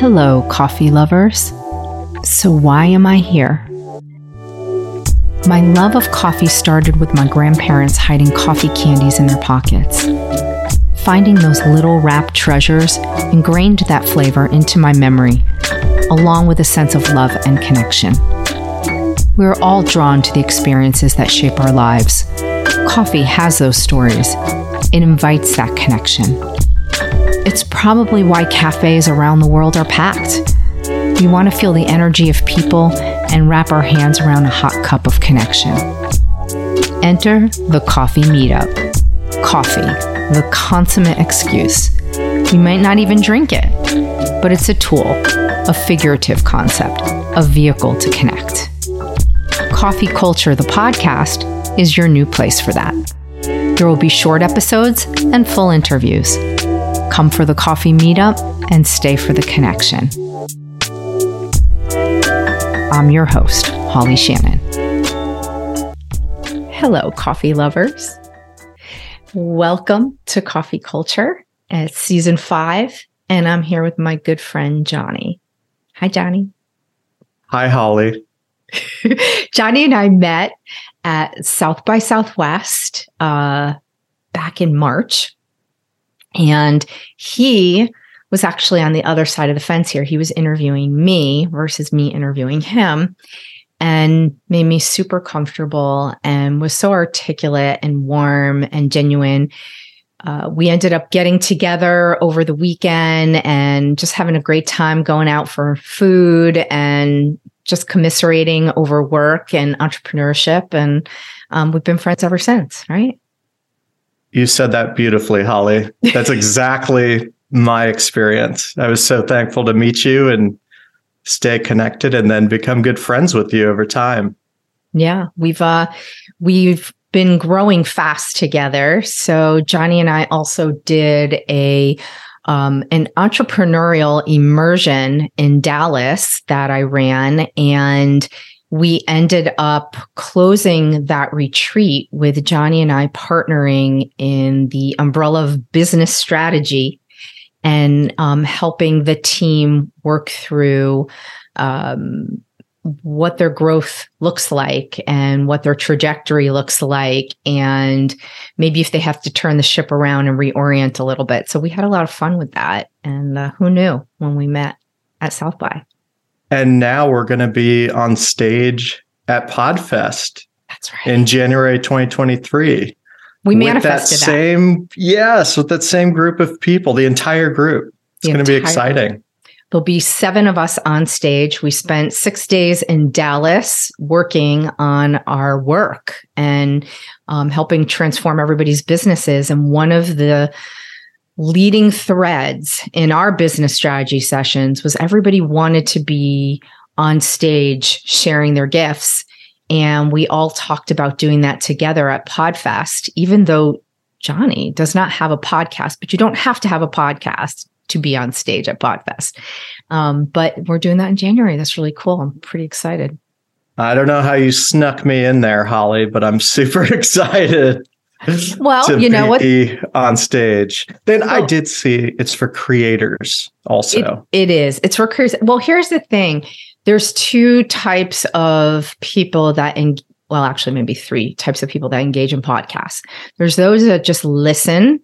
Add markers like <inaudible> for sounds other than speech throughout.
Hello, coffee lovers. So, why am I here? My love of coffee started with my grandparents hiding coffee candies in their pockets. Finding those little wrapped treasures ingrained that flavor into my memory, along with a sense of love and connection. We're all drawn to the experiences that shape our lives. Coffee has those stories, it invites that connection. It's probably why cafes around the world are packed. We want to feel the energy of people and wrap our hands around a hot cup of connection. Enter the coffee meetup. Coffee, the consummate excuse. You might not even drink it, but it's a tool, a figurative concept, a vehicle to connect. Coffee Culture, the podcast, is your new place for that. There will be short episodes and full interviews. Come for the coffee meetup and stay for the connection. I'm your host, Holly Shannon. Hello, coffee lovers. Welcome to Coffee Culture. It's season five, and I'm here with my good friend, Johnny. Hi, Johnny. Hi, Holly. <laughs> Johnny and I met at South by Southwest uh, back in March. And he was actually on the other side of the fence here. He was interviewing me versus me interviewing him and made me super comfortable and was so articulate and warm and genuine. Uh, we ended up getting together over the weekend and just having a great time going out for food and just commiserating over work and entrepreneurship. And um, we've been friends ever since, right? You said that beautifully, Holly. That's <laughs> exactly my experience. I was so thankful to meet you and stay connected and then become good friends with you over time. Yeah, we've uh we've been growing fast together. So Johnny and I also did a um, an entrepreneurial immersion in Dallas that I ran and we ended up closing that retreat with Johnny and I partnering in the umbrella of business strategy and um, helping the team work through um, what their growth looks like and what their trajectory looks like and maybe if they have to turn the ship around and reorient a little bit. So we had a lot of fun with that and uh, who knew when we met at south by and now we're going to be on stage at podfest that's right in january 2023 we manifested that same that. yes with that same group of people the entire group it's going to be exciting group. There'll be seven of us on stage. We spent six days in Dallas working on our work and um, helping transform everybody's businesses. And one of the leading threads in our business strategy sessions was everybody wanted to be on stage sharing their gifts. And we all talked about doing that together at PodFest, even though Johnny does not have a podcast, but you don't have to have a podcast to be on stage at Podfest. Um, but we're doing that in January. That's really cool. I'm pretty excited. I don't know how you snuck me in there, Holly, but I'm super <laughs> excited. <laughs> Well, you know what? On stage. Then well, I did see it's for creators also. it, it is. It's for creators. Well, here's the thing there's two types of people that in, well actually maybe three types of people that engage in podcasts there's those that just listen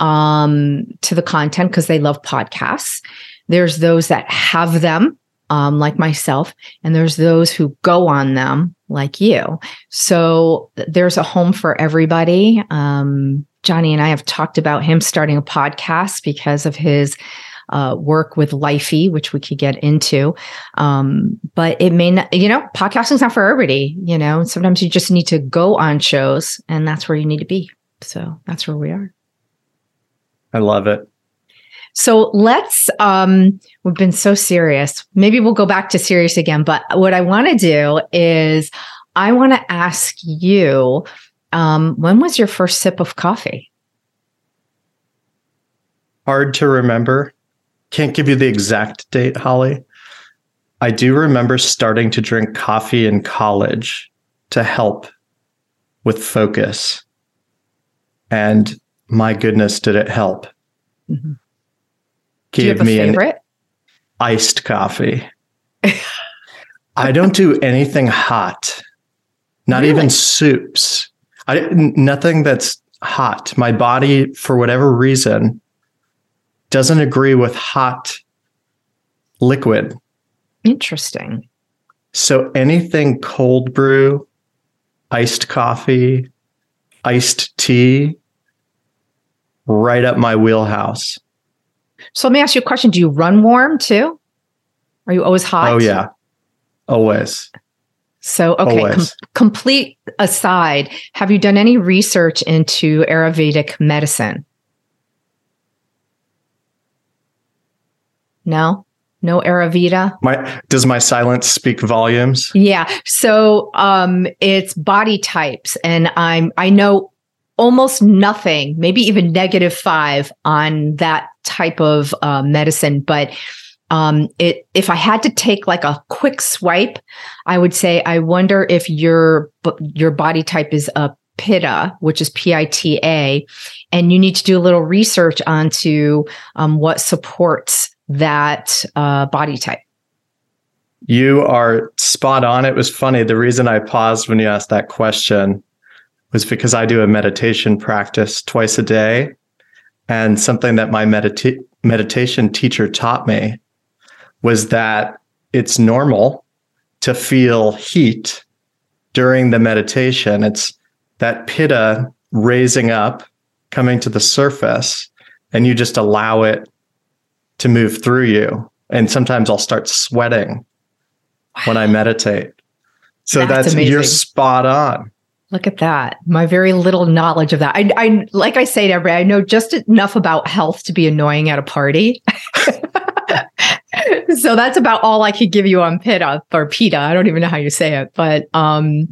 um, to the content because they love podcasts. There's those that have them, um, like myself, and there's those who go on them, like you. So there's a home for everybody. Um, Johnny and I have talked about him starting a podcast because of his uh, work with Lifey, which we could get into. Um, but it may not, you know, podcasting's not for everybody. You know, sometimes you just need to go on shows, and that's where you need to be. So that's where we are. I love it. So let's, um, we've been so serious. Maybe we'll go back to serious again. But what I want to do is I want to ask you, um, when was your first sip of coffee? Hard to remember. Can't give you the exact date, Holly. I do remember starting to drink coffee in college to help with focus. And my goodness, did it help? Mm-hmm. Gave me favorite? An, iced coffee. I don't do anything hot, not Really? even soups. I nothing that's hot. My body, for whatever reason, doesn't agree with hot liquid. Interesting. So anything cold brew, iced coffee, iced tea, right up my wheelhouse. So let me ask you a question. Do you run warm too? Are you always hot? Oh yeah, always. So, okay, com- complete aside, have you done any research into Ayurvedic medicine? No? No Ayurveda? My does my silence speak volumes? Yeah. So, um it's body types and I'm I know almost nothing, maybe even negative 5 on that type of uh, medicine, but um it if i had to take like a quick swipe i would say i wonder if your your body type is a pitta which is p-i-t-a and you need to do a little research onto um, what supports that uh, body type You are spot on. It was funny. The reason I paused when you asked that question was because I do a meditation practice twice a day. And something that my medita- meditation teacher taught me was that it's normal to feel heat during the meditation. It's that pitta raising up, coming to the surface, and you just allow it to move through you. And sometimes I'll start sweating when I meditate. So That's that's, you're spot on. Look at that my very little knowledge of that I, I like i say to everybody i know just enough about health to be annoying at a party <laughs> so that's about all I could give you on PITA or Pita. I don't even know how you say it, but um,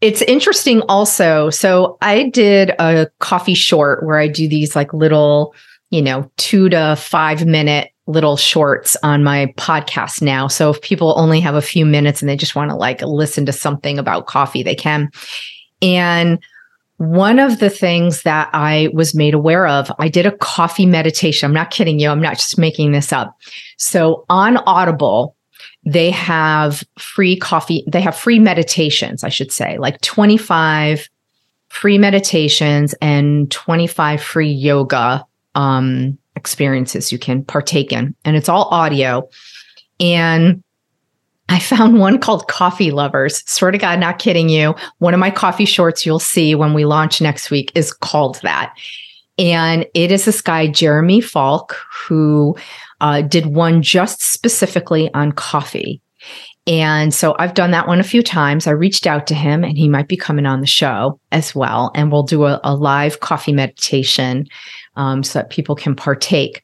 it's interesting also. So I did a coffee short where I do these like little, you know, two to five minute little shorts on my podcast now. So if people only have a few minutes and they just want to like listen to something about coffee, they can. And one of the things that I was made aware of, I did a coffee meditation. I'm not kidding you. I'm not just making this up. So on Audible, they have free coffee, they have free meditations, I should say, like 25 free meditations and 25 free yoga um, experiences you can partake in. And it's all audio. And I found <laughs> one called Coffee Lovers. Swear to God, not kidding you. One of my coffee shorts you'll see when we launch next week is called that. And it is this guy, Jeremy Falk, who uh, did one just specifically on coffee. And so I've done that one a few times. I reached out to him and he might be coming on the show as well. And we'll do a, a live coffee meditation um, so that people can partake.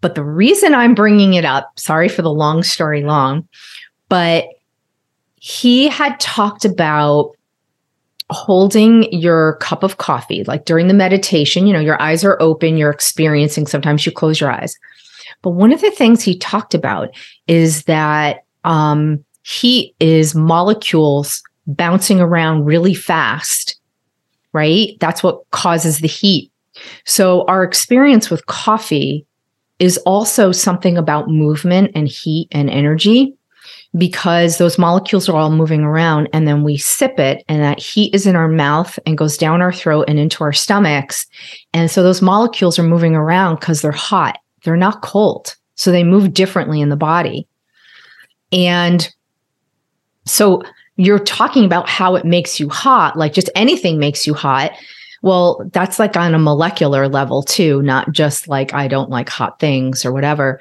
But the reason I'm bringing it up, sorry for the long story long, but he had talked about holding your cup of coffee, like during the meditation, you know, your eyes are open, you're experiencing, sometimes you close your eyes. But one of the things he talked about is that um, heat is molecules bouncing around really fast, right? That's what causes the heat. So our experience with coffee is also something about movement and heat and energy because those molecules are all moving around and then we sip it and that heat is in our mouth and goes down our throat and into our stomachs. And so those molecules are moving around because they're hot. They're not cold. So they move differently in the body. And so you're talking about how it makes you hot like just anything makes you hot well that's like on a molecular level too not just like i don't like hot things or whatever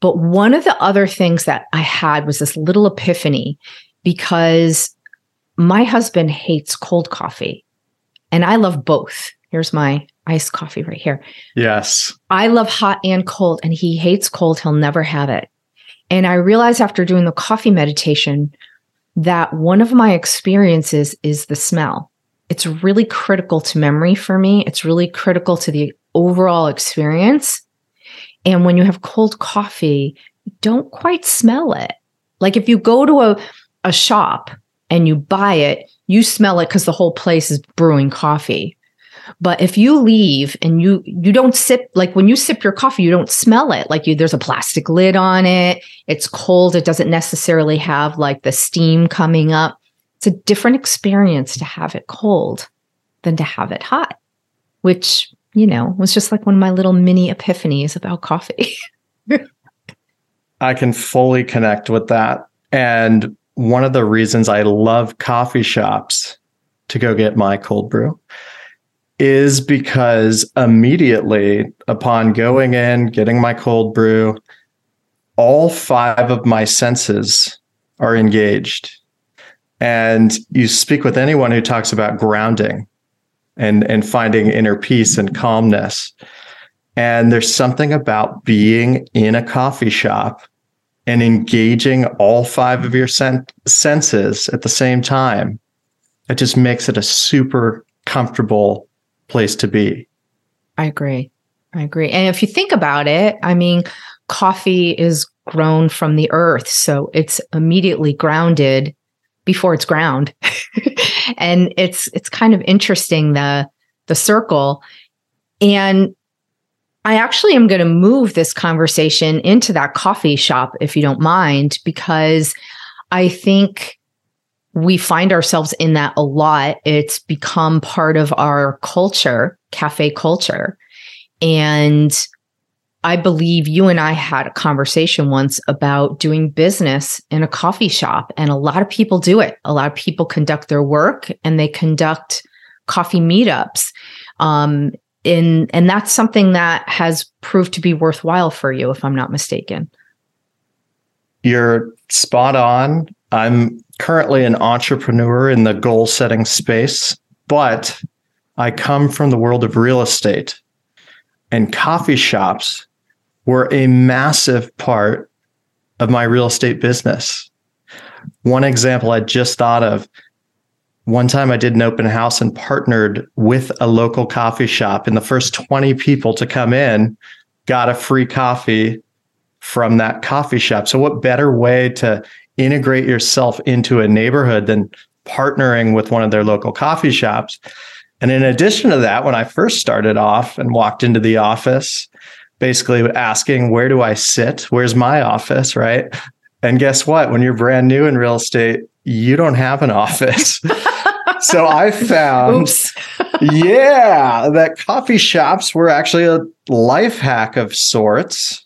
but one of the other things that I had was this little epiphany because my husband hates cold coffee and I love both. Here's my iced coffee right here. Yes. I love hot and cold, and he hates cold. He'll never have it. And I realized after doing the coffee meditation that one of my experiences is the smell. It's really critical to memory for me, it's really critical to the overall experience. And when you have cold coffee, you don't quite smell it. Like if you go to a, a shop and you buy it, you smell it because the whole place is brewing coffee. But if you leave and you you don't sip like when you sip your coffee, you don't smell it. Like you there's a plastic lid on it. It's cold. It doesn't necessarily have like the steam coming up. It's a different experience to have it cold than to have it hot, which, you know, was just like one of my little mini epiphanies about coffee. <laughs> I can fully connect with that. And one of the reasons I love coffee shops to go get my cold brew is because immediately upon going in, getting my cold brew, all five of my senses are engaged. And you speak with anyone who talks about grounding and, and finding inner peace and calmness. And there's something about being in a coffee shop and engaging all five of your sen- senses at the same time. It just makes it a super comfortable place to be. I agree. I agree. And if you think about it, I mean, coffee is grown from the earth, so it's immediately grounded before it's ground. <laughs> and it's it's kind of interesting the the circle. And I actually am going to move this conversation into that coffee shop if you don't mind because I think we find ourselves in that a lot. It's become part of our culture, cafe culture. And I believe you and I had a conversation once about doing business in a coffee shop, and a lot of people do it. A lot of people conduct their work and they conduct coffee meetups. Um, and, and that's something that has proved to be worthwhile for you, if I'm not mistaken. You're spot on. I'm currently an entrepreneur in the goal setting space, but I come from the world of real estate and coffee shops were a massive part of my real estate business. One example I just thought of one time I did an open house and partnered with a local coffee shop, and the first 20 people to come in got a free coffee from that coffee shop. So, what better way to integrate yourself into a neighborhood than partnering with one of their local coffee shops? And in addition to that, when I first started off and walked into the office, basically asking, Where do I sit? Where's my office? Right. And guess what? When you're brand new in real estate, you don't have an office. <laughs> so I found, <laughs> yeah, that coffee shops were actually a life hack of sorts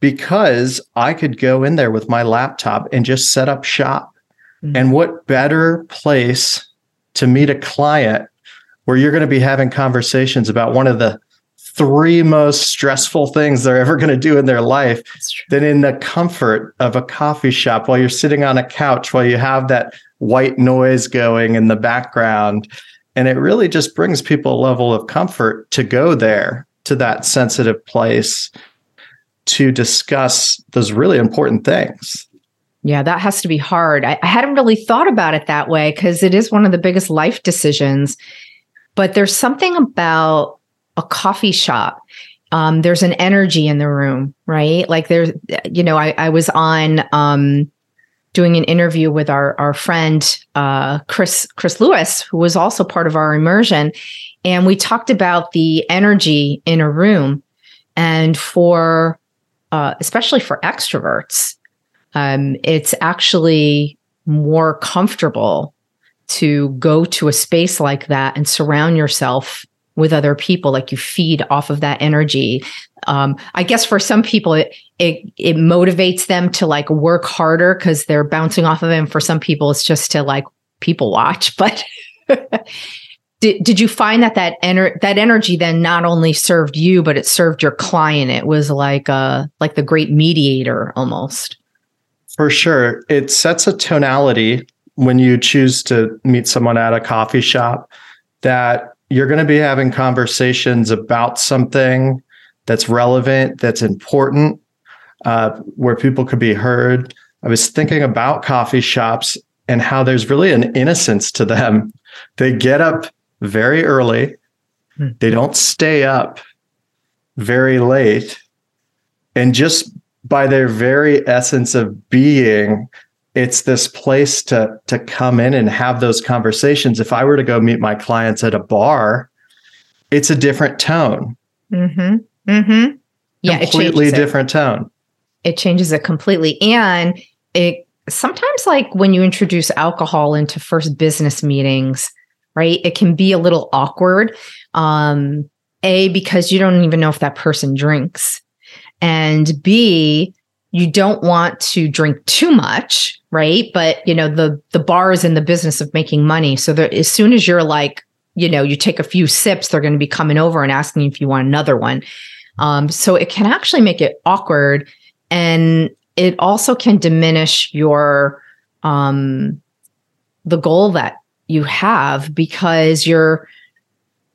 because I could go in there with my laptop and just set up shop. Mm-hmm. And what better place to meet a client where you're going to be having conversations about one of the three most stressful things they're ever going to do in their life than in the comfort of a coffee shop while you're sitting on a couch while you have that white noise going in the background. And it really just brings people a level of comfort to go there to that sensitive place to discuss those really important things. Yeah, that has to be hard. I, I hadn't really thought about it that way because it is one of the biggest life decisions. But there's something about a coffee shop. Um, there's an energy in the room, right? Like there's, you know, I, I was on um, doing an interview with our our friend uh, Chris Chris Lewis, who was also part of our immersion, and we talked about the energy in a room, and for uh, especially for extroverts, um, it's actually more comfortable to go to a space like that and surround yourself with other people like you feed off of that energy. Um, i guess for some people it it, it motivates them to like work harder because they're bouncing off of and for some people it's just to like people watch. <laughs> But did, did you find that that, ener- that energy then not only served you but it served your client? It was like uh like the great mediator almost. For sure. It sets a tonality when you choose to meet someone at a coffee shop that you're going to be having conversations about something that's relevant, that's important, uh, where people could be heard. I was thinking about coffee shops and how there's really an innocence to them. <laughs> They get up very early, hmm. they don't stay up very late. And just by their very essence of being, it's this place to to come in and have those conversations if i were to go meet my clients at a bar it's a different tone. Mm-hmm. Mm-hmm. Yeah, completely different it. tone. It changes it completely, and it sometimes like when you introduce alcohol into first business meetings, right? It can be a little awkward. Um, a because you don't even know if that person drinks, and B you don't want to drink too much, right? But you know the the bar is in the business of making money, so that as soon as you're like you know, you take a few sips, they're going to be coming over and asking if you want another one. Um, so it can actually make it awkward. And it also can diminish your, um, the goal that you have because you're,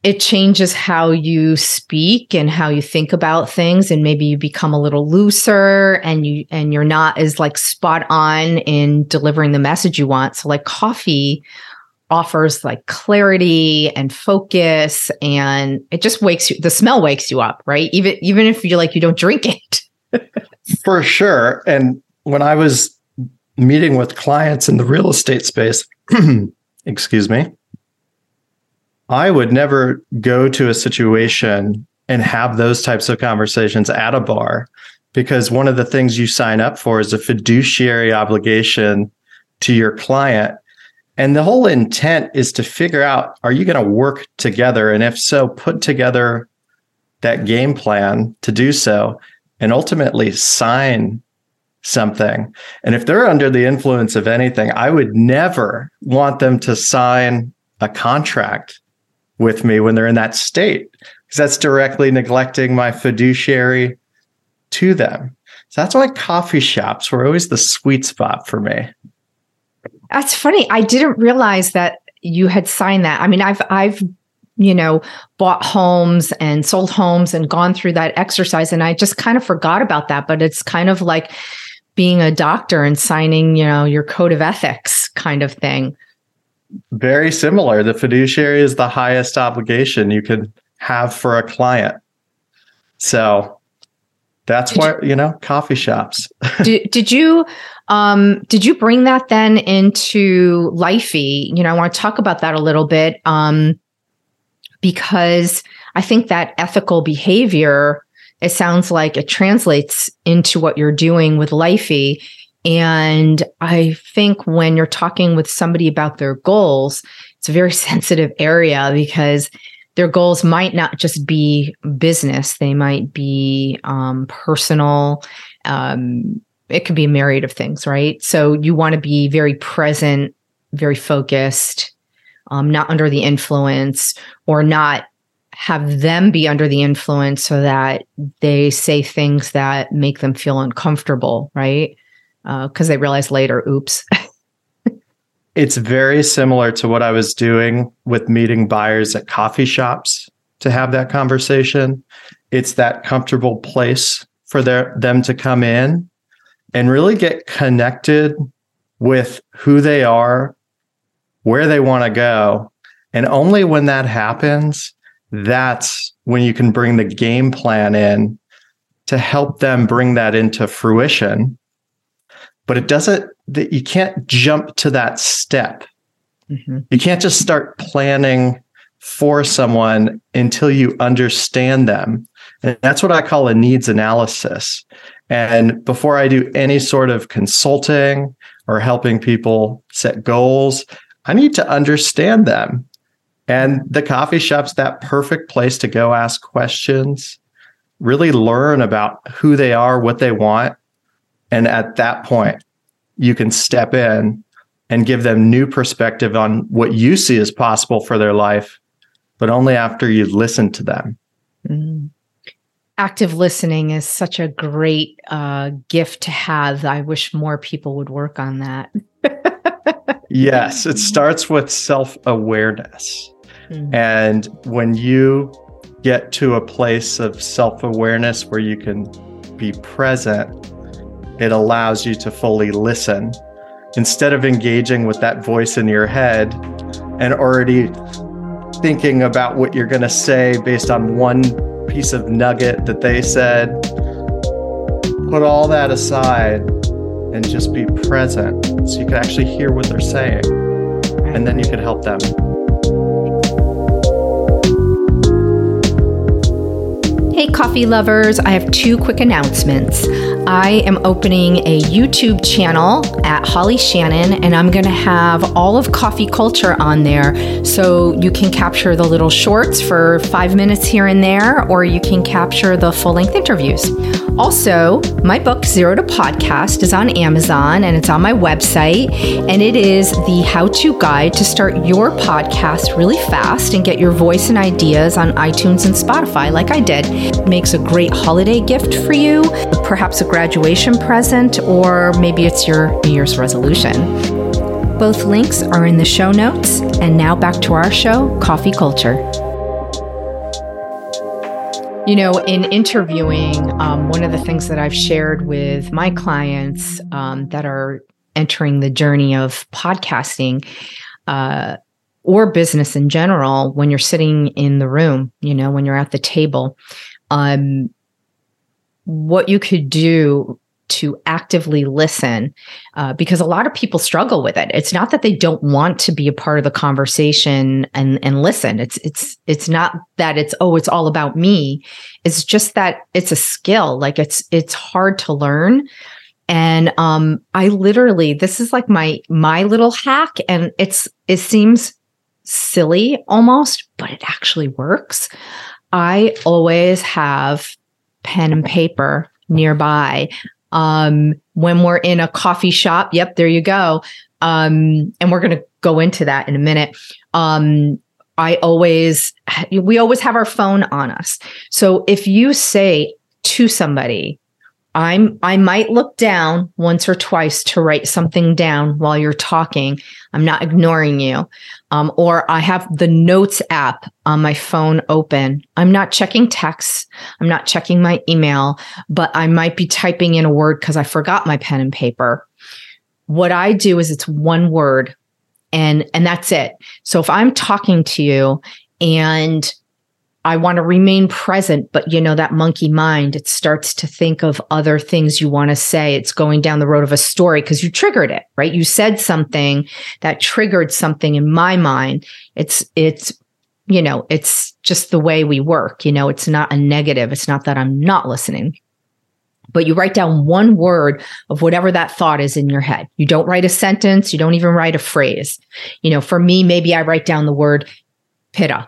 it changes how you speak and how you think about things and maybe you become a little looser and you and you're not as like spot on in delivering the message you want. So like coffee offers like clarity and focus and it just wakes you the smell wakes you up right? Even even if you like you don't drink it. <laughs> For sure. And when i was meeting with clients in the real estate space <clears throat> excuse me i would never go to a situation and have those types of conversations at a bar because one of the things you sign up for is a fiduciary obligation to your client and the whole intent is to figure out are you going to work together? And if so, put together that game plan to do so and ultimately sign something. And if they're under the influence of anything, I would never want them to sign a contract with me when they're in that state because that's directly neglecting my fiduciary to them. So that's why coffee shops were always the sweet spot for me. That's funny. I didn't realize that you had signed that. I mean, I've I've you know bought homes and sold homes and gone through that exercise and I just kind of forgot about that, but it's kind of like being a doctor and signing, you know, your code of ethics kind of thing. Very similar. The fiduciary is the highest obligation you can have for a client. So that's did why, you, you know, coffee shops. <laughs> did, did you um, did you bring that then into Lifey? You know, I want to talk about that a little bit um, because I think that ethical behavior, it sounds like it translates into what you're doing with Lifey. And I think when you're talking with somebody about their goals, it's a very <laughs> sensitive area because their goals might not just be business, they might be um, personal. Um, it could be a myriad of things, right? So you want to be very present, very focused, um, not under the influence, or not have them be under the influence so that they say things that make them feel uncomfortable, right? Because uh, they realize later, oops. <laughs> it's very similar to what I was doing with meeting buyers at coffee shops to have that conversation. It's that comfortable place for their them to come in and really get connected with who they are, where they want to go. And only when that happens, that's when you can bring the game plan in to help them bring that into fruition. But it doesn't, that you can't jump to that step. Mm-hmm. You can't just start planning for someone until you understand them. And that's what I call a needs analysis. And before I do any sort of consulting or helping people set goals, I need to understand them. And the coffee shop's that perfect place to go ask questions, really learn about who they are, what they want. And at that point, you can step in and give them new perspective on what you see as possible for their life, but only after you listen to them. Mm active listening is such a great uh, gift to have. I wish more people would work on that. <laughs> yes, it starts with self awareness. Mm-hmm. And when you get to a place of self awareness where you can be present, it allows you to fully listen instead of engaging with that voice in your head and already thinking about what you're going to say based on one piece of nugget that they said. Put all that aside and just be present so you can actually hear what they're saying. And then you can help them. Hey, coffee lovers, I have two quick announcements. I am opening a YouTube channel at Holly Shannon, and I'm going to have all of coffee culture on there. So you can capture the little shorts for five minutes here and there, or you can capture the full length interviews. Also, my book, Zero to Podcast, is on Amazon and it's on my website. And it is the how to guide to start your podcast really fast and get your voice and ideas on iTunes and Spotify, like I did makes a great holiday gift for you, perhaps a graduation present, or maybe it's your New Year's resolution. Both links are in the show notes. And now back to our show, Coffee Culture. You know, in interviewing, um, one of the things that I've shared with my clients um, that are entering the journey of podcasting uh, or business in general, when you're sitting in the room, you know, when you're at the table, um, what you could do to actively listen uh, because a lot of people struggle with it. It's not that they don't want to be a part of the conversation and and listen. It's it's it's not that it's oh it's all about me. It's just that it's a skill. Like it's it's hard to learn. And um i literally this is like my my little hack and it's it seems silly almost but it actually works I always have pen and paper nearby. Um, when we're in a coffee shop, yep, there you go. Um, and we're going to go into that in a minute. Um, I always, we always have our phone on us. So if you say to somebody, I'm I might look down once or twice to write something down while you're talking. I'm not ignoring you. Um, or I have the notes app on my phone open. I'm not checking texts. I'm not checking my email, but I might be typing in a word because I forgot my pen and paper. What I do is it's one word and and that's it. So if I'm talking to you and I want to remain present, but you know, that monkey mind, it starts to think of other things you want to say. It's going down the road of a story because you triggered it, right? You said something that triggered something in my mind. It's, it's, you know, it's just the way we work. You know, it's not a negative. It's not that I'm not listening, but you write down one word of whatever that thought is in your head. You don't write a sentence. You don't even write a phrase. You know, for me, maybe I write down the word pitta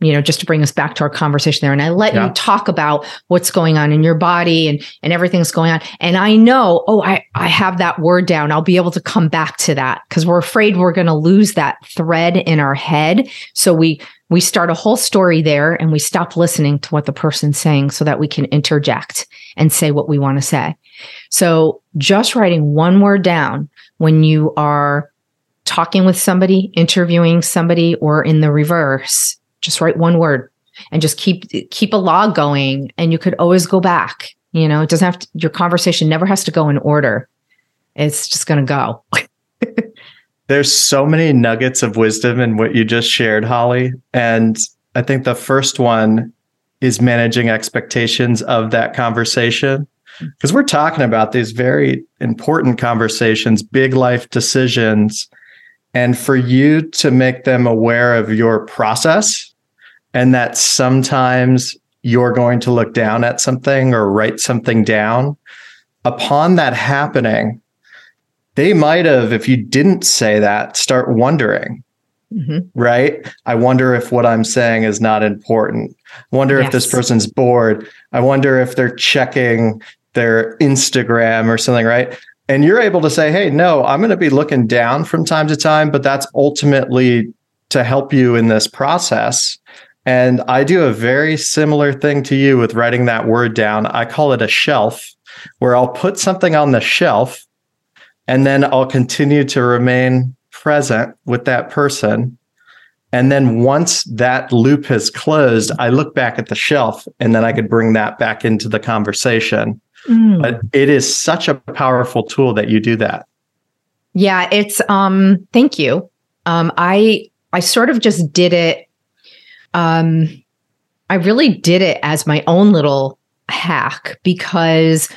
you know, just to bring us back to our conversation there. And I let yeah. you talk about what's going on in your body and, and everything's going on. And I know, oh, I, I have that word down. I'll be able to come back to that because we're afraid we're going to lose that thread in our head. So we, we start a whole story there and we stop listening to what the person's saying so that we can interject and say what we want to say. So just writing one word down when you are talking with somebody, interviewing somebody, or in the reverse just write one word and just keep keep a log going. And you could always go back you know it doesn't have to your conversation never has to go in order. It's just going to go. <laughs> There's so many nuggets of wisdom in what you just shared holly. And i think the first one is managing expectations of that conversation. Because we're talking about these very important conversations big life decisions and for you to make them aware of your process and that sometimes you're going to look down at something or write something down. Upon that happening, they might have, if you didn't say that, start wondering, mm-hmm. right? I wonder if what I'm saying is not important. I wonder yes. if this person's bored. I wonder if they're checking their Instagram or something, right? And you're able to say, hey, no, I'm going to be looking down from time to time, but that's ultimately to help you in this process. And I do a very similar thing to you with writing that word down. I call it a shelf, where I'll put something on the shelf and then I'll continue to remain present with that person. And then once that loop has closed, I look back at the shelf and then I could bring that back into the conversation. Mm. But it is such a powerful tool that you do that. Yeah, it's um thank you. Um I I sort of just did it um I really did it as my own little hack because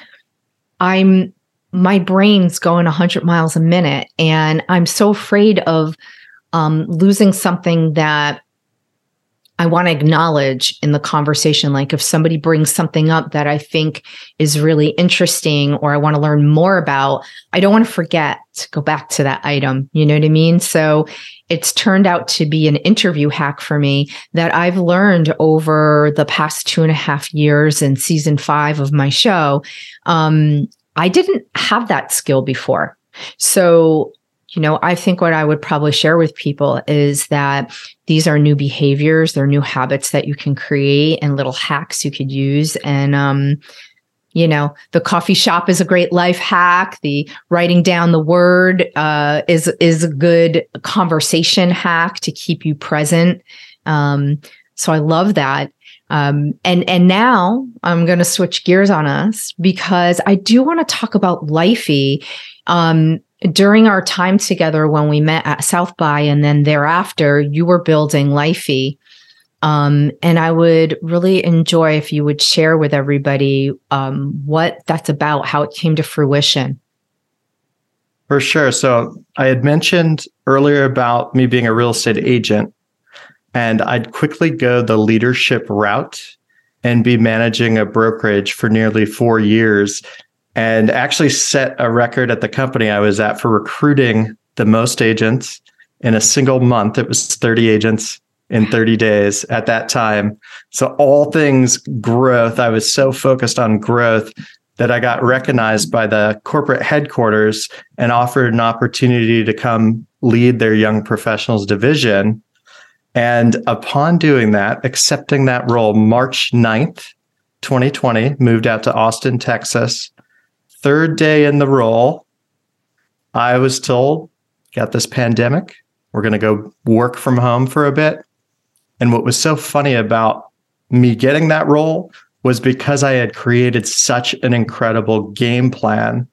I'm my brain's going 100 miles a minute and I'm so afraid of um losing something that I want to acknowledge in the conversation, like if somebody brings something up that I think is really interesting or I want to learn more about, I don't want to forget to go back to that item. You know what I mean? So it's turned out to be an interview hack for me that I've learned over the past two and a half years in season five of my show. Um, I didn't have that skill before. So you know, I think what I would probably share with people is that these are new behaviors, they're new habits that you can create and little hacks you could use. And, um, you know, the coffee shop is a great life hack. The writing down the word uh, is is a good conversation hack to keep you present. Um, so I love that. Um, and and now I'm going to switch gears on us because I do want to talk about Lifey. Um, during our time together when we met at South by and then thereafter, you were building Lifey. Um, and I would really enjoy if you would share with everybody um, what that's about, how it came to fruition. For sure. So I had mentioned earlier about me being a real estate agent, and I'd quickly go the leadership route and be managing a brokerage for nearly four years and actually set a record at the company I was at for recruiting the most agents in a single month. It was 30 agents in 30 days at that time. So, all things growth, I was so focused on growth that I got recognized by the corporate headquarters and offered an opportunity to come lead their young professionals division. And upon doing that, accepting that role, March 9th, 2020, moved out to Austin, Texas third day in the role, I was told, got this pandemic. We're going to go work from home for a bit. And what was so funny about me getting that role was because I had created such an incredible game plan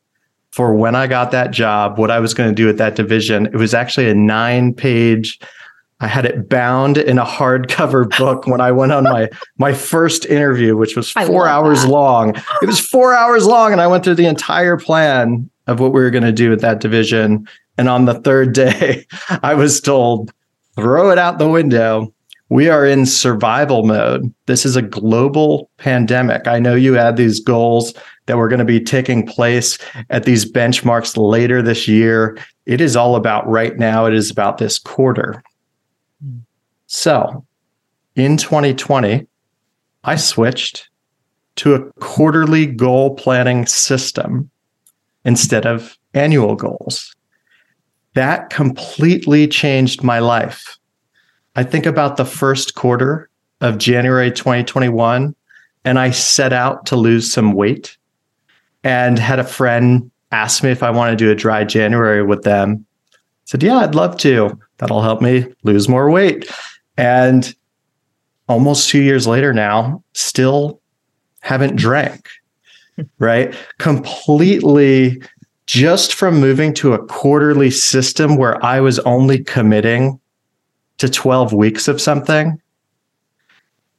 for when I got that job, what I was going to do at that division. It was actually a nine page I had it bound in a hardcover <laughs> book when I went on my my first interview, which was four hours that. long. It was four hours long, and I went through the entire plan of what we were going to do at that division. And on the third day, <laughs> I was told, "Throw it out the window. We are in survival mode. This is a global pandemic. I know you had these goals that were going to be taking place at these benchmarks later this year. It is all about right now. It is about this quarter." So in 2020, I switched to a quarterly goal planning system instead of annual goals. That completely changed my life. I think about the first quarter of January 2021, and I set out to lose some weight and had a friend ask me if I want to do a dry January with them. I said, Yeah, I'd love to. That'll help me lose more weight. And almost two years later now, still haven't drank, <laughs> right? Completely just from moving to a quarterly system where I was only committing to 12 weeks of something.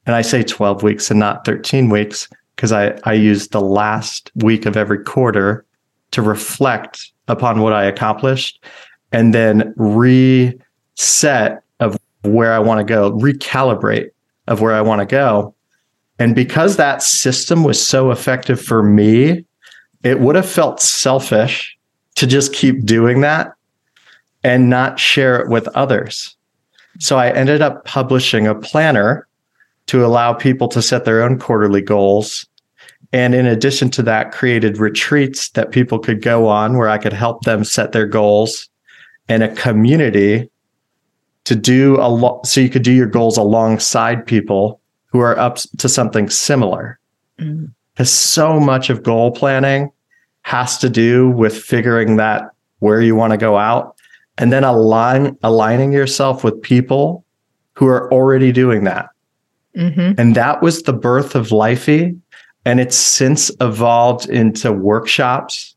And I say 12 weeks and not 13 weeks because I, I use the last week of every quarter to reflect upon what I accomplished and then reset of where I want to go, recalibrate of where I want to go. And because that system was so effective for me, it would have felt selfish to just keep doing that and not share it with others. So I ended up publishing a planner to allow people to set their own quarterly goals. And in addition to that, created retreats that people could go on where I could help them set their goals and a community to do a lot so you could do your goals alongside people who are up to something similar because mm-hmm. so much of goal planning has to do with figuring that where you want to go out and then align aligning yourself with people who are already doing that mm-hmm. and that was the birth of lifey and it's since evolved into workshops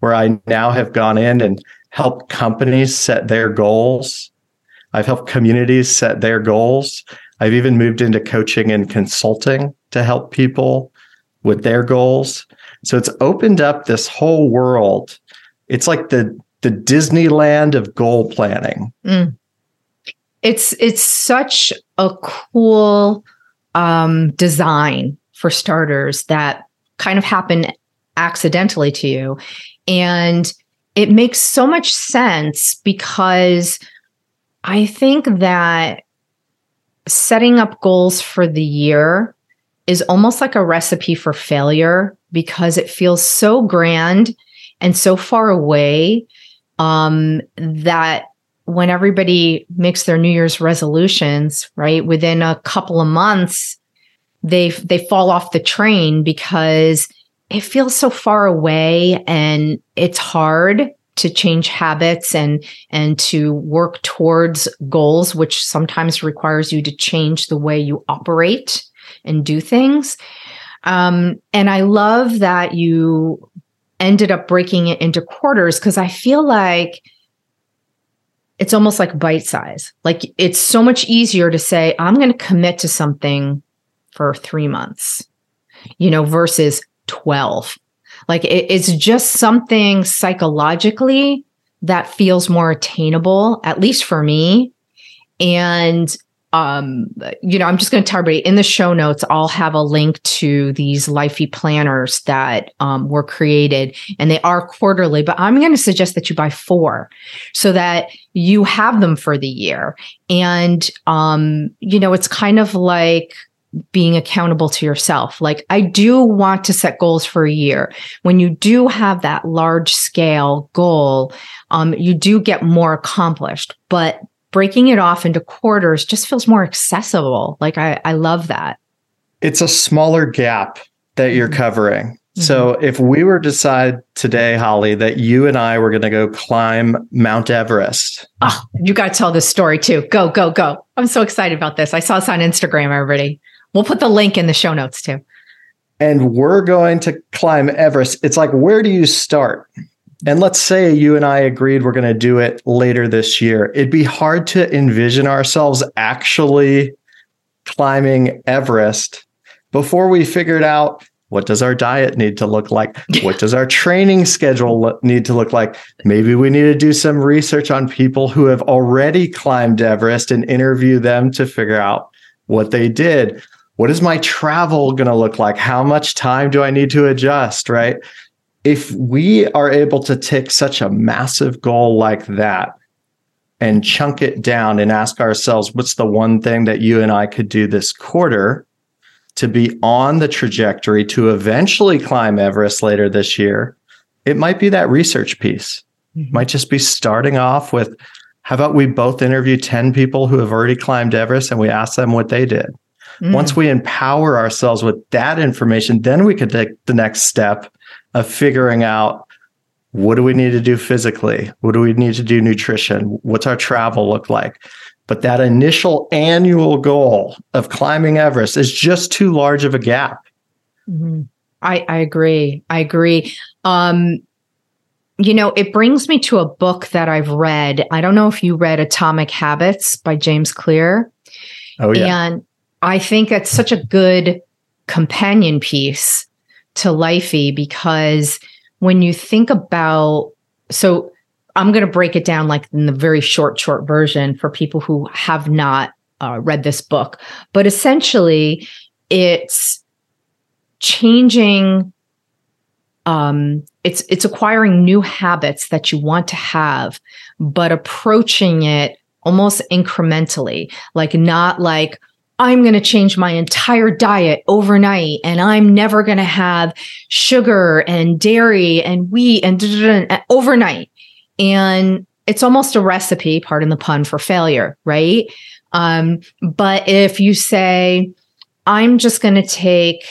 where i now have gone in and helped companies set their goals I've helped communities set their goals. I've even moved into coaching and consulting to help people with their goals. So it's opened up this whole world. It's like the the Disneyland of goal planning. Mm. It's it's such a cool um, design for starters that kind of happened accidentally to you. And it makes so much sense because I think that setting up goals for the year is almost like a recipe for failure because it feels so grand and so far away um, that when everybody makes their New Year's resolutions, right, within a couple of months, they they fall off the train because it feels so far away and it's hard to change habits and and to work towards goals which sometimes requires you to change the way you operate and do things. Um, and i love that you ended up breaking it into quarters because i feel like it's almost like bite size. Like it's so much easier to say i'm going to commit to something for three months you know versus 12 like it, it's just something psychologically that feels more attainable, at least for me. And um, you know, I'm just going to tell everybody in the show notes, I'll have a link to these Lifey planners that um, were created and they are quarterly, but I'm going to suggest that you buy four so that you have them for the year. And, um, you know, it's kind of like, being accountable to yourself. Like, I do want to set goals for a year. When you do have that large scale goal, um, you do get more accomplished, but breaking it off into quarters just feels more accessible. Like, I, I love that. It's a smaller gap that you're mm-hmm. covering. Mm-hmm. So if we were to decide today, Holly, that you and I were going to go climb Mount Everest. Oh, you got to tell this story too. Go, go, go. I'm so excited about this. I saw this on Instagram already. We'll put the link in the show notes too. And we're going to climb Everest. It's like, where do you start? And let's say you and I agreed we're going to do it later this year. It'd be hard to envision ourselves actually climbing Everest before we figured out what does our diet need to look like? <laughs> What does our training schedule need to look like? Maybe we need to do some research on people who have already climbed Everest and interview them to figure out what they did what is my travel going to look like? How much time do I need to adjust? Right. If we are able to take such a massive goal like that and chunk it down and ask ourselves, what's the one thing that you and I could do this quarter to be on the trajectory to eventually climb Everest later this year? It might be that research piece. Mm-hmm. Might just be starting off with how about we both interview 10 people who have already climbed Everest and we ask them what they did? Mm. Once we empower ourselves with that information, then we could take the next step of figuring out what do we need to do physically? What do we need to do nutrition? What's our travel look like? But that initial annual goal of climbing Everest is just too large of a gap. Mm-hmm. I, I agree. I agree. Um, you know, it brings me to a book that I've read. I don't know if you read Atomic Habits by James Clear. Oh, yeah. And I think it's such a good companion piece to Lifey because when you think about, so I'm going to break it down like in the very short, short version for people who have not uh, read this book. But essentially, it's changing. Um, it's it's acquiring new habits that you want to have, but approaching it almost incrementally, like not like I'm going to change my entire diet overnight and I'm never going to have sugar and dairy and wheat and, overnight. And it's almost a recipe, pardon the pun, for failure, right? Um, but if you say, I'm just going to take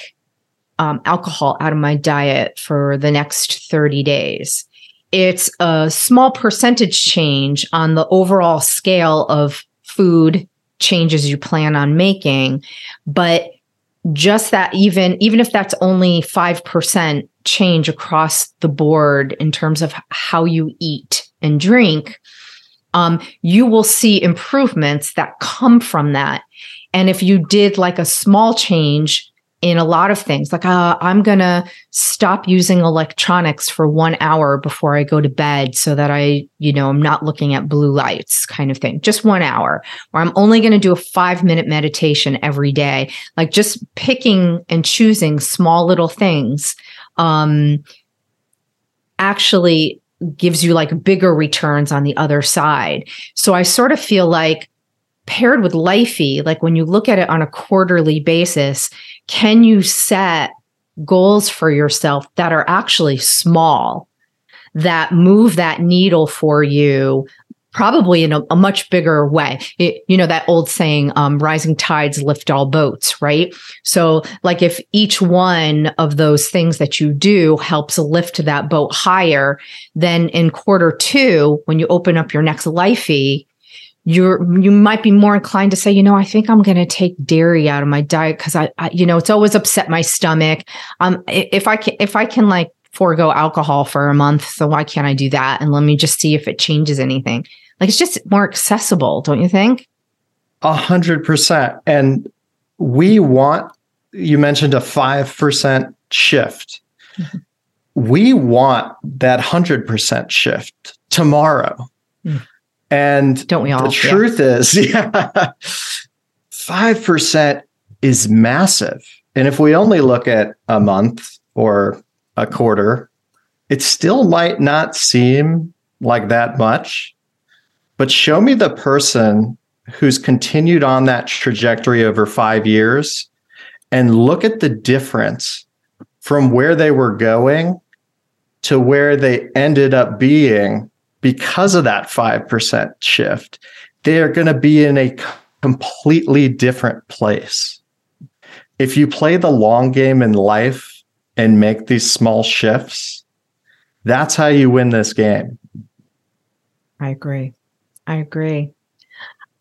um, alcohol out of my diet for the next 30 days, it's a small percentage change on the overall scale of food changes you plan on making but just that even even if that's only 5% change across the board in terms of how you eat and drink um, you will see improvements that come from that. And if you did like a small change in a lot of things. Like uh, i'm going to stop using electronics for one hour before i go to bed so that i you know i'm not looking at blue lights kind of thing. Just one hour. Or i'm only going to do a five minute meditation every day. Like just picking and choosing small little things um actually gives you like bigger returns on the other side. So i sort of feel like paired with lifey like when you look at it on a quarterly basis can you set goals for yourself that are actually small that move that needle for you probably in a, a much bigger way? It, you know that old saying um, rising tides lift all boats right? So like if each one of those things that you do helps lift that boat higher then in quarter two when you open up your next lifey you're you might be more inclined to say you know i think i'm going to take dairy out of my diet because I, I, you know it's always upset my stomach. Um if i can if i can like forego alcohol for a month so why can't i do that? And let me just see if it changes anything. Like it's just more accessible don't you think? A hundred percent. And we want you mentioned a five percent shift. Mm-hmm. we want that hundred percent shift tomorrow. Mm and don't we all? The truth <laughs> yeah. is, yeah, 5% is massive. And if we only look at a month or a quarter, it still might not seem like that much. But show me the person who's continued on that trajectory over five years and look at the difference from where they were going to where they ended up being because of that 5% shift, they are going to be in a completely different place. If you play the long game in life and make these small shifts, that's how you win this game. I agree. I agree.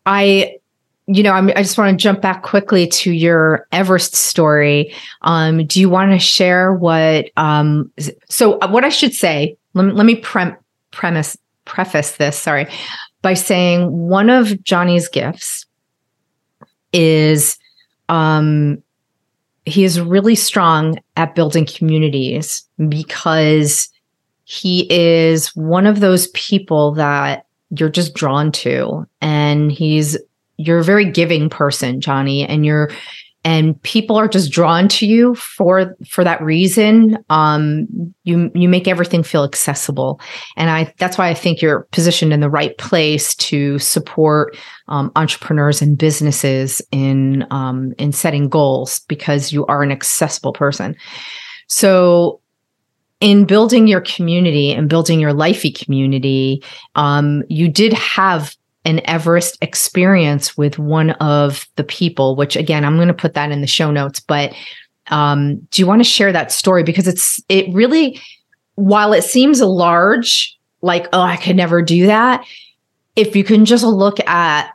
I you know, I'm, i just want to jump back quickly to your Everest story. Um, do you want to share what? Um, so, what I should say, let me, let me pre- premise preface this, sorry, by saying one of Johnny's gifts is um, he is really strong at building communities because he is one of those people that you're just drawn to and he's you're a very giving person johnny and you're and people are just drawn to you for for that reason um, you you make everything feel accessible. And i that's why i think you're positioned in the right place to support um, entrepreneurs and businesses in um, in setting goals because you are an accessible person. So in building your community and building your lifey community um, you did have an Everest experience with one of the people, which again, I'm going to put that in the show notes. But um, do you want to share that story? Because it's, it really, while it seems large, like, oh, I could never do that. If you can just look at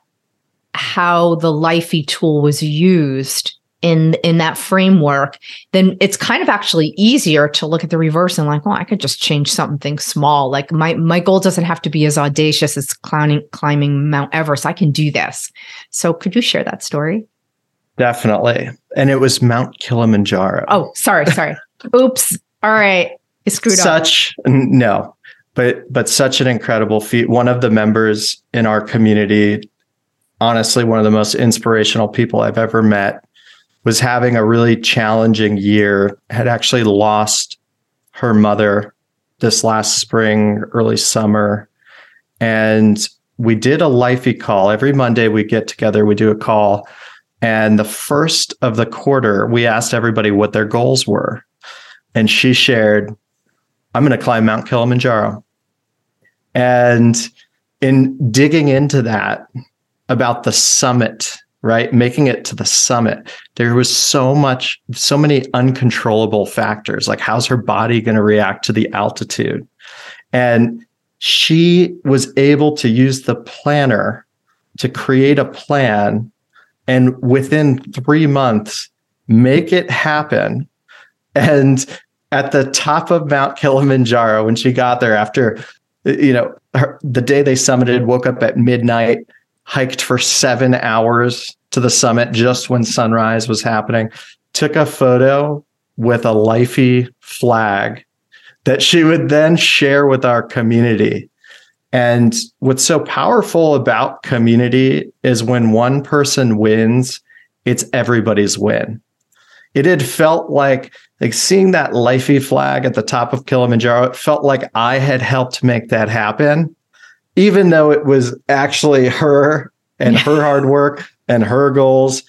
how the Lifey tool was used in in that framework, then it's kind of actually easier to look at the reverse and like, well, I could just change something small. Like my my goal doesn't have to be as audacious as climbing climbing Mount Everest. I can do this. So could you share that story? Definitely. And it was Mount Kilimanjaro. Oh, sorry, sorry. <laughs> Oops. All right. I screwed such, up. Such no, but but such an incredible feat. One of the members in our community, honestly, one of the most inspirational people I've ever met was having a really challenging year, had actually lost her mother this last spring, early summer. And we did a lifey call. Every Monday we get together, we do a call. And the first of the quarter, we asked everybody what their goals were. And she shared, I'm going to climb Mount Kilimanjaro. And in digging into that about the summit right? Making it to the summit. There was so much, so many uncontrollable factors. Like, how's her body going to react to the altitude? And she was able to use the planner to create a plan and within three months, make it happen. And at the top of Mount Kilimanjaro, when she got there after, you know, her, the day they summited, woke up at midnight, hiked for seven hours to the summit just when sunrise was happening. took a photo with a Lifey flag that she would then share with our community. And what's so powerful about community is when one person wins, it's everybody's win. It had felt like like seeing that Lifey flag at the top of Kilimanjaro, it felt like I had helped make that happen, even though it was actually her and her hard work and her goals.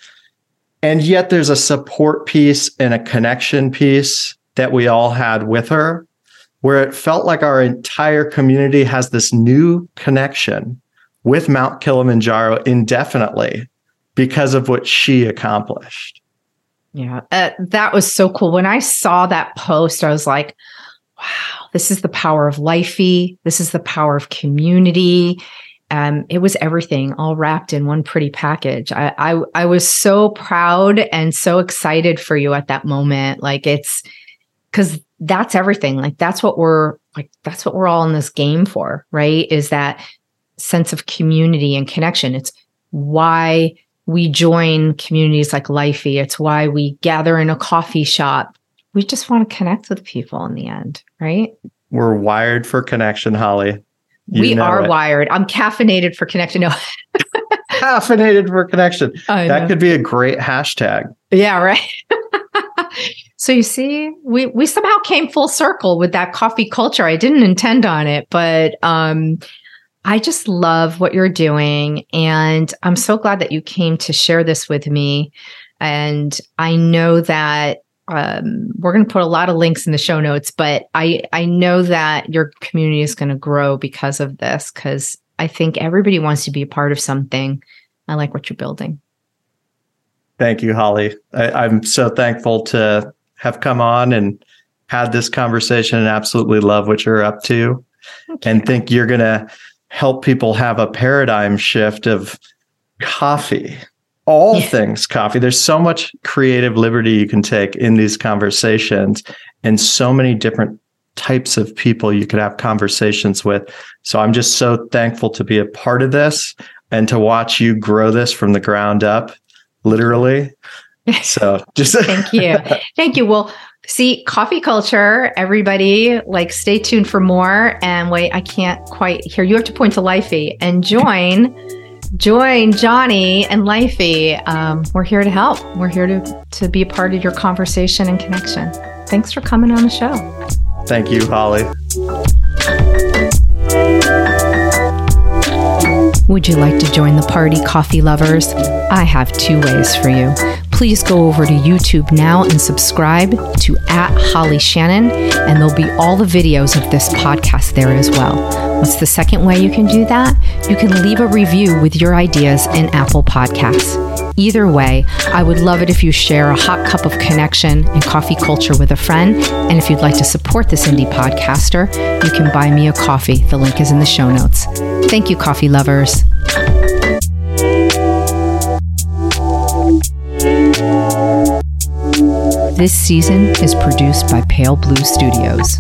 And yet there's a support piece and a connection piece that we all had with her where it felt like our entire community has this new connection with Mount Kilimanjaro indefinitely because of what she accomplished. Yeah, uh, that was so cool. When I saw that post, I was like, wow, this is the power of Lifey. This is the power of community. Um, it was everything all wrapped in one pretty package. I, I I was so proud and so excited for you at that moment. Like it's because that's everything. Like that's what we're like. That's what we're all in this game for, right? Is that sense of community and connection. It's why we join communities like Lifey. It's why we gather in a coffee shop. We just want to connect with people in the end, right? We're wired for connection, Holly. You we are it. wired. I'm caffeinated for connection. No. <laughs> <laughs> caffeinated for connection. That could be a great hashtag. Yeah, right. <laughs> so you see, we we somehow came full circle with that coffee culture. I didn't intend on it, but um I just love what you're doing. And I'm so glad that you came to share this with me. And I know that um, we're going to put a lot of links in the show notes, but I, I know that your community is going to grow because of this, because I think everybody wants to be a part of something. I like what you're building. Thank you, Holly. I, I'm so thankful to have come on and had this conversation and absolutely love what you're up to and think you're going to help people have a paradigm shift of coffee all yeah. things coffee there's so much creative liberty you can take in these conversations and so many different types of people you could have conversations with so i'm just so thankful to be a part of this and to watch you grow this from the ground up literally <laughs> so just <laughs> thank you thank you well See, coffee culture, everybody, like stay tuned for more. And wait, I can't quite hear. You have to point to Lifey and join. Join Johnny and Lifey. Um, we're here to help. We're here to, to be a part of your conversation and connection. Thanks for coming on the show. Thank you, Holly. Would you like to join the party, coffee lovers? I have two ways for you please go over to YouTube now and subscribe to at Holly Shannon, and there'll be all the videos of this podcast there as well. What's the second way you can do that? You can leave a review with your ideas in Apple Podcasts. Either way, I would love it if you share a hot cup of connection and coffee culture with a friend. And if you'd like to support this indie podcaster, you can buy me a coffee. The link is in the show notes. Thank you, coffee lovers. This season is produced by Pale Blue Studios.